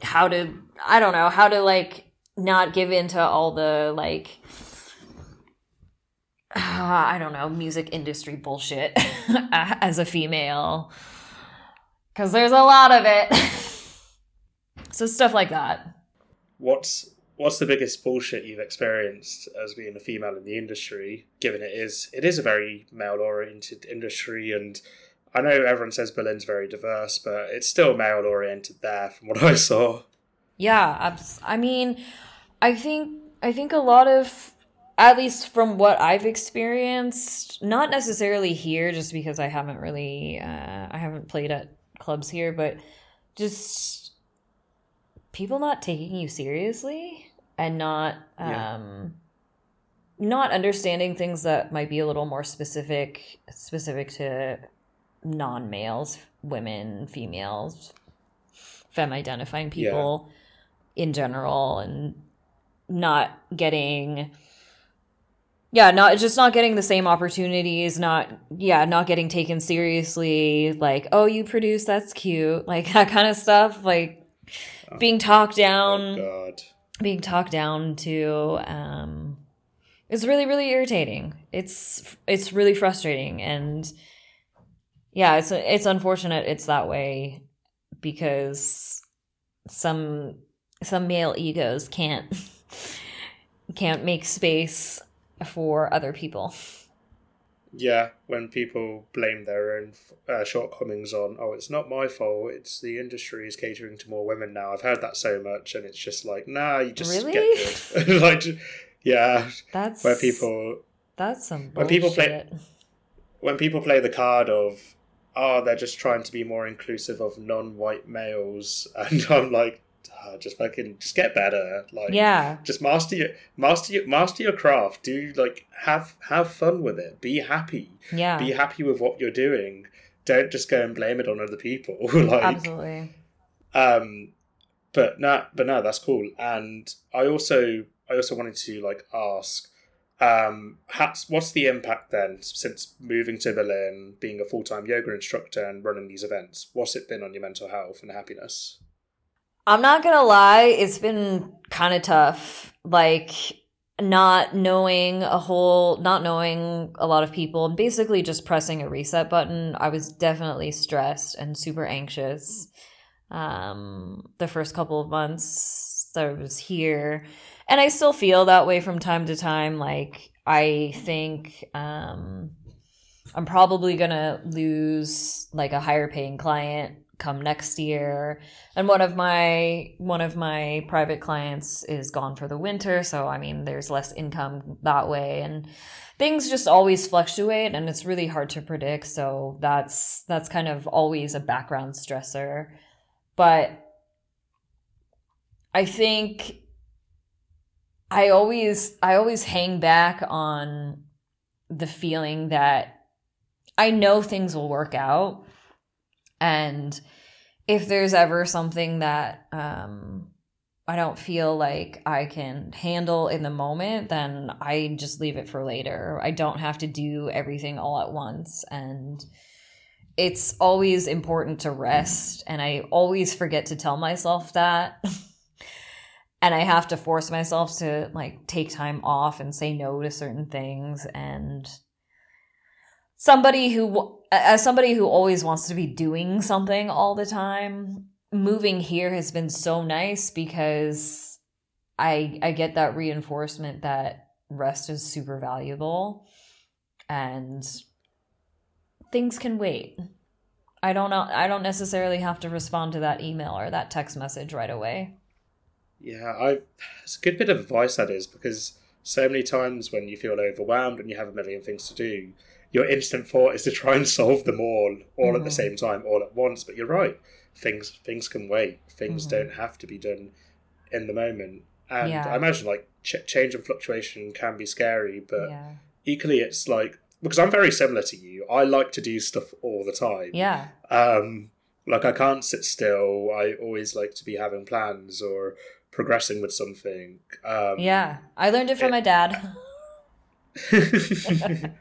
how to i don't know how to like not give into all the like I don't know, music industry bullshit as a female. Because there's a lot of it. so, stuff like that. What's what's the biggest bullshit you've experienced as being a female in the industry? Given it is it is a very male oriented industry, and I know everyone says Berlin's very diverse, but it's still male oriented there from what I saw. Yeah, I mean, I think I think a lot of at least from what I've experienced, not necessarily here just because I haven't really uh, I haven't played at clubs here, but just people not taking you seriously and not Yeah. um not understanding things that might be a little more specific specific to non-males, women, females, femme identifying Yeah. people in general and not getting yeah not just not getting the same opportunities not yeah not getting taken seriously like oh you produce that's cute like that kind of stuff like being talked down oh God. Being talked down to um is really really irritating. It's it's really frustrating. And yeah it's it's unfortunate it's that way because some some male egos can't can't make space for other people Yeah, when people blame their own uh, shortcomings on, oh, it's not my fault, it's the industry is catering to more women now. I've heard that so much, and it's just like, nah, you just Really? get good. like, yeah, that's where people that's some when people play- when people play the card of, oh, they're just trying to be more inclusive of non-white males, and I'm like, ah, just fucking, just get better, like, yeah just master your master your master your craft. Do like have have fun with it. Be happy. yeah be happy with what you're doing. Don't just go and blame it on other people. like, absolutely um, but no, but no, that's cool. And I also, I also wanted to like ask, um, hats, what's the impact then since moving to Berlin, being a full time yoga instructor and running these events? What's it been on your mental health and happiness? I'm not gonna lie, it's been kind of tough. Like, not knowing a whole, not knowing a lot of people, and basically just pressing a reset button. I was definitely stressed and super anxious. Um, the first couple of months that I was here, and I still feel that way from time to time. Like, I think, um, I'm probably gonna lose like a higher paying client come next year. And one of my one of my private clients is gone for the winter, so I mean there's less income that way and things just always fluctuate and it's really hard to predict, so that's that's kind of always a background stressor. But I think I always I always hang back on the feeling that I know things will work out. And if there's ever something that um, I don't feel like I can handle in the moment, then I just leave it for later. I don't have to do everything all at once. And it's always important to rest. And I always forget to tell myself that. and I have to force myself to like take time off and say no to certain things. And somebody who as somebody who always wants to be doing something all the time moving here has been so nice because i i get that reinforcement that rest is super valuable and things can wait. I don't know i don't necessarily have to respond to that email or that text message right away. Yeah i it's a good bit of advice that is because so many times when you feel overwhelmed and you have a million things to do your instant thought is to try and solve them all all mm-hmm. at the mm-hmm. same time all at once but you're right things things can wait things mm-hmm. don't have to be done in the moment and yeah. i imagine like ch- change and fluctuation can be scary but yeah. equally it's like because i'm very similar to you i like to do stuff all the time yeah um like i can't sit still i always like to be having plans or progressing with something um yeah i learned it from it, my dad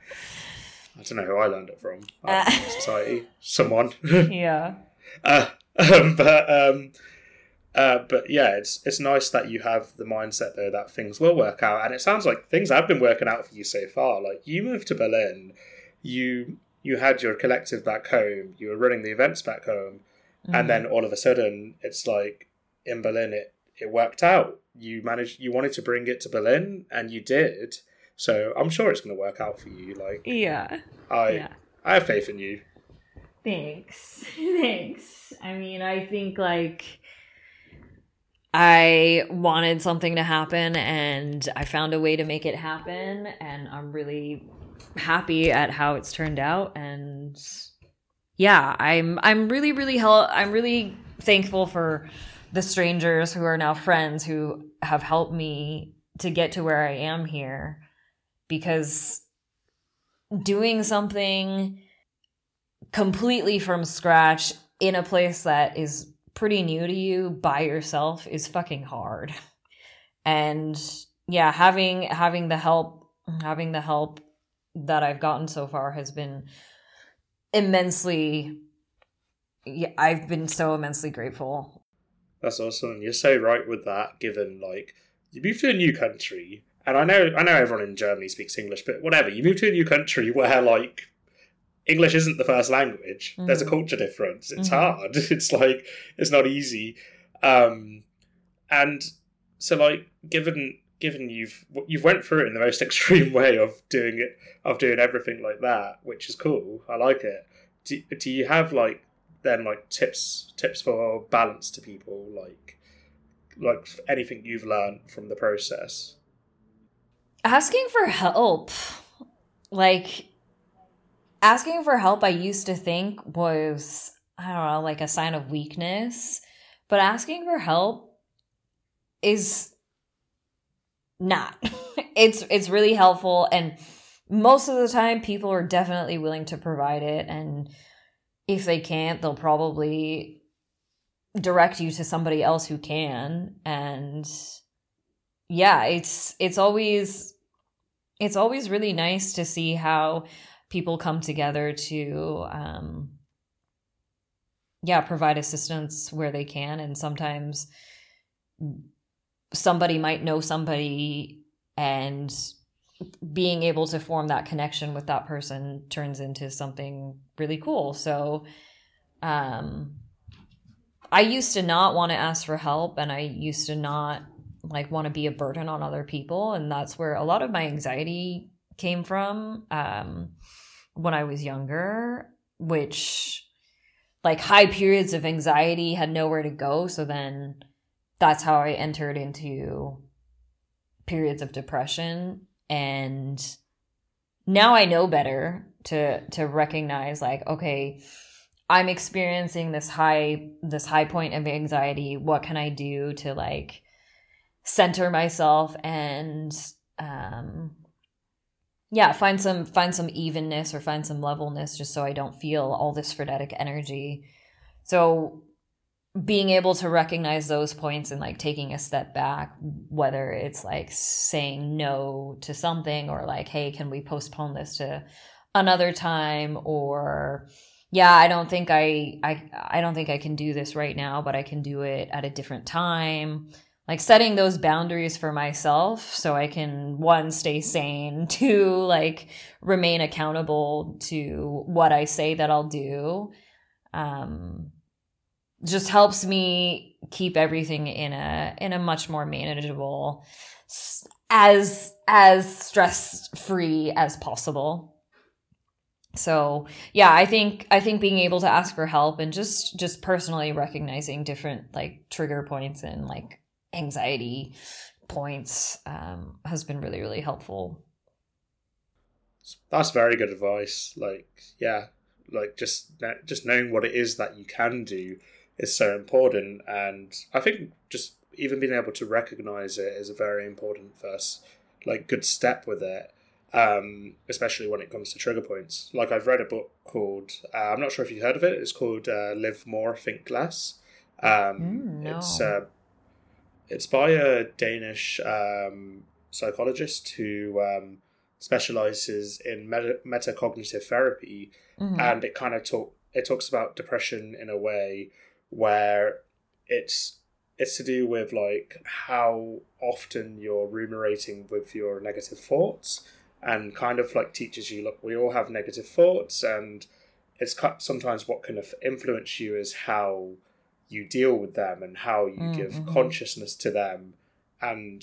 I don't know who I learned it from. Uh, society, someone. yeah. Uh, um, but um, uh, but yeah, it's it's nice that you have the mindset though that things will work out, and it sounds like things have been working out for you so far. Like you moved to Berlin, you you had your collective back home, you were running the events back home, mm-hmm. and then all of a sudden it's like in Berlin it it worked out. You managed, you wanted to bring it to Berlin, and you did so I'm sure it's going to work out for you. Like, yeah, I, yeah. I have faith in you. Thanks, thanks. I mean, I think like I wanted something to happen, and I found a way to make it happen, and I'm really happy at how it's turned out. And yeah, I'm I'm really really hel- I'm really thankful for the strangers who are now friends who have helped me to get to where I am here because doing something completely from scratch in a place that is pretty new to you by yourself is fucking hard. And yeah, having having the help having the help that I've gotten so far has been immensely yeah, I've been so immensely grateful. That's awesome. You're so right with that given like you move to a new country and I know I know everyone in Germany speaks English, but whatever. You move to a new country where like English isn't the first language. Mm-hmm. There's a culture difference. It's mm-hmm. hard. It's like it's not easy. Um, and so like given given you've you've went through it in the most extreme way of doing it of doing everything like that, which is cool. I like it. Do, do you have like then like tips tips for balance to people like like anything you've learned from the process? Asking for help like asking for help i used to think was i don't know like a sign of weakness but asking for help is not. It's it's really helpful and most of the time people are definitely willing to provide it and if they can't they'll probably direct you to somebody else who can and yeah it's it's always it's always really nice to see how people come together to um yeah provide assistance where they can. And sometimes somebody might know somebody and being able to form that connection with that person turns into something really cool. So um i used to not want to ask for help and i used to not like want to be a burden on other people and that's where a lot of my anxiety came from um when I was younger, which like high periods of anxiety had nowhere to go. So then that's how I entered into periods of depression. And now I know better to to recognize like, okay, I'm experiencing this high this high point of anxiety. What can I do to like center myself and um yeah find some find some evenness or find some levelness just so i don't feel all this frenetic energy. So being able to recognize those points and like taking a step back whether it's like saying no to something or like hey can we postpone this to another time? Or yeah i don't think i i i don't think i can do this right now but i can do it at a different time like setting those boundaries for myself so I can one stay sane, two like remain accountable to what I say that I'll do. Um just helps me keep everything in a in a much more manageable as as stress free as possible so yeah i think i think being able to ask for help and just just personally recognizing different like trigger points and like anxiety points um, has been really really helpful. That's very good advice. Like yeah like just just knowing what it is that you can do is so important. And i think just even being able to recognize it is a very important first like good step with it um, especially when it comes to trigger points. Like i've read a book called uh, i'm not sure if you've heard of it. It's called uh, live more think less. Um, mm, no. it's uh, it's by a Danish um, psychologist who um, specializes in meta- metacognitive therapy, mm-hmm. and it kind of talk it talks about depression in a way where it's it's to do with like how often you're ruminating with your negative thoughts and kind of like teaches you look we all have negative thoughts and it's sometimes what can of influence you is how you deal with them and how you mm, give mm-hmm. consciousness to them. And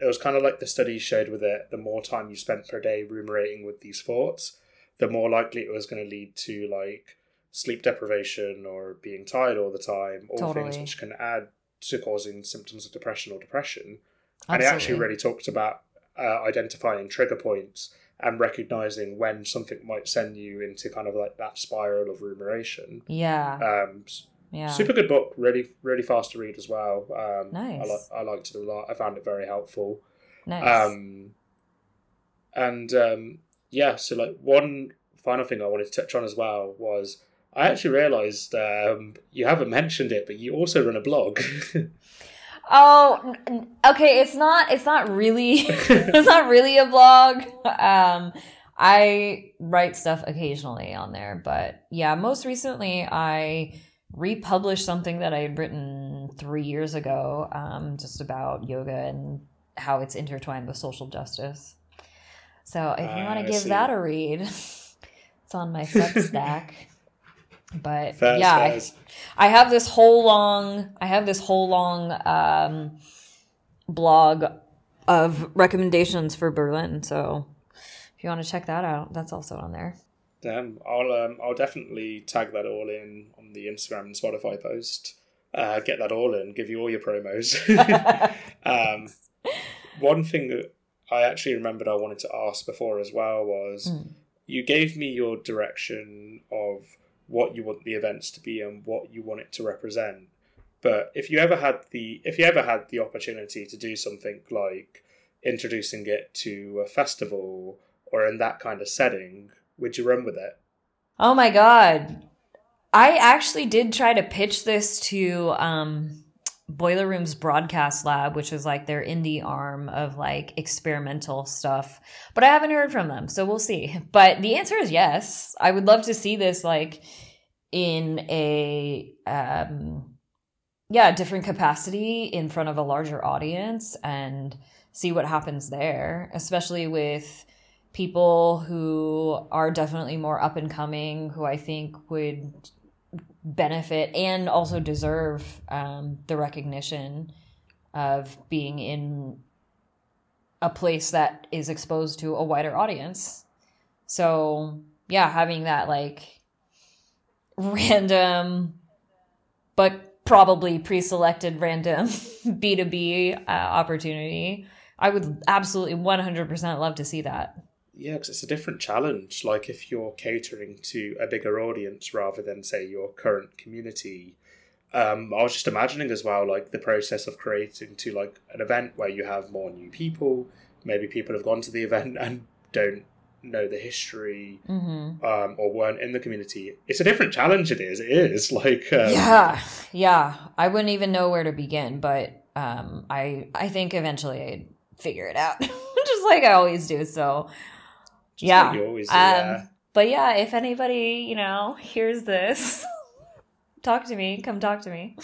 it was kind of like the studies showed with it the more time you spent per day ruminating with these thoughts, the more likely it was going to lead to like sleep deprivation or being tired all the time, all totally. things which can add to causing symptoms of depression or depression. Absolutely. And it actually really talked about uh, identifying trigger points and recognizing when something might send you into kind of like that spiral of rumination. Yeah. Um, yeah. Super good book. Really, really fast to read as well. Um, nice. I, li- I liked it a lot. I found it very helpful. Nice. Um, and um, yeah, so like one final thing I wanted to touch on as well was I actually realised um, you haven't mentioned it, but you also run a blog. oh, okay. It's not. It's not really. it's not really a blog. Um, I write stuff occasionally on there, but yeah, most recently I republished something that I had written three years ago, um, just about yoga and how it's intertwined with social justice. So if you want to give that a read, it's on my Substack. but fast, yeah, fast. I, I, have this whole long, I have this whole long um, blog of recommendations for Berlin. So if you want to check that out, that's also on there. Damn, I'll um, I'll definitely tag that all in on the Instagram and Spotify post. Uh, get that all in, give you all your promos. um, one thing that I actually remembered I wanted to ask before as well was mm. you gave me your direction of what you want the events to be and what you want it to represent. But if you ever had the if you ever had the opportunity to do something like introducing it to a festival or in that kind of setting, would you run with it? Oh my god. I actually did try to pitch this to um Boiler Room's broadcast lab, which is like their indie arm of like experimental stuff. But I haven't heard from them, so we'll see. But the answer is yes. I would love to see this like in a um yeah, different capacity in front of a larger audience and see what happens there, especially with people who are definitely more up and coming, who I think would benefit and also deserve um, the recognition of being in a place that is exposed to a wider audience. So yeah, having that like random, but probably pre-selected random B2B uh, opportunity. I would absolutely 100% love to see that. Yeah, because it's a different challenge. Like if you're catering to a bigger audience rather than, say, your current community. Um, I was just imagining as well, like the process of creating to like an event where you have more new people. Maybe people have gone to the event and don't know the history Mm-hmm. um, or weren't in the community. It's a different challenge. It is. It is like um, yeah, yeah. I wouldn't even know where to begin, but um, I I think eventually I'd figure it out, just like I always do. So yeah. like always do, Um, yeah. But yeah, if anybody you know hears this, talk to me. Come talk to me.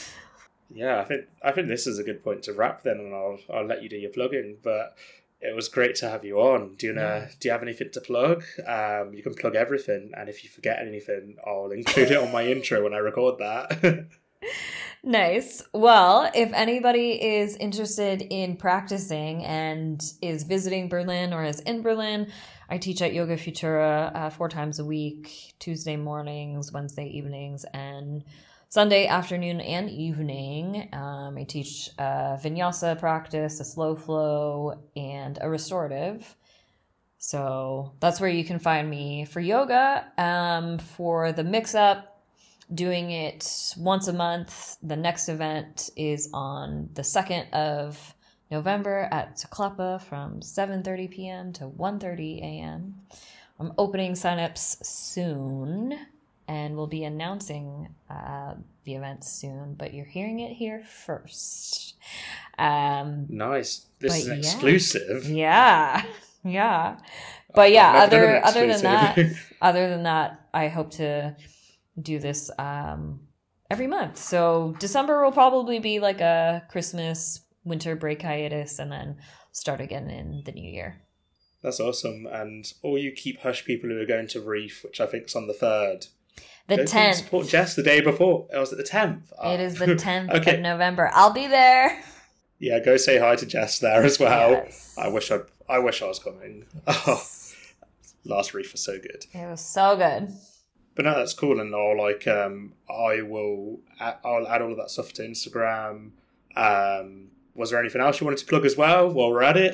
Yeah, I think I think this is a good point to wrap then, and I'll I'll let you do your plugging. But it was great to have you on. Do you know? Yeah. Do you have anything to plug? Um, you can plug everything, and if you forget anything, I'll include it on my intro when I record that. Nice. Well, if anybody is interested in practicing and is visiting Berlin or is in Berlin, I teach at Yoga Futura uh, four times a week Tuesday mornings, Wednesday evenings, and Sunday afternoon and evening. Um, I teach a vinyasa practice, a slow flow, and a restorative. So that's where you can find me for yoga. Um, for the mix up, doing it once a month. The next event is on the 2nd of November at Zaclapa from 7:30 p.m. to 1:30 a.m. I'm opening signups soon and we'll be announcing uh, the event soon, but you're hearing it here first. Um, nice. This is yeah. exclusive. yeah, yeah. But yeah, never done other other than that, other than that, I hope to do this um, every month. So December will probably be like a Christmas winter break hiatus, and then start again in the new year. That's awesome. And all you keep hush people who are going to Reef, which I think is on the third. The tenth. Support Jess the day before. Oh, was it the tenth? It is the tenth Okay. of November. I'll be there. Yeah, go say hi to Jess there as well. Yes. I wish I I wish I was coming. Oh, last reef was so good. It was so good. But no, that's cool, and I'll like um I will add, I'll add all of that stuff to Instagram. Um, was there anything else you wanted to plug as well while we're at it?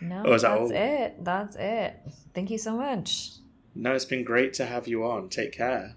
No, that that's all? it. That's it. Thank you so much. no, it's been great to have you on. Take care.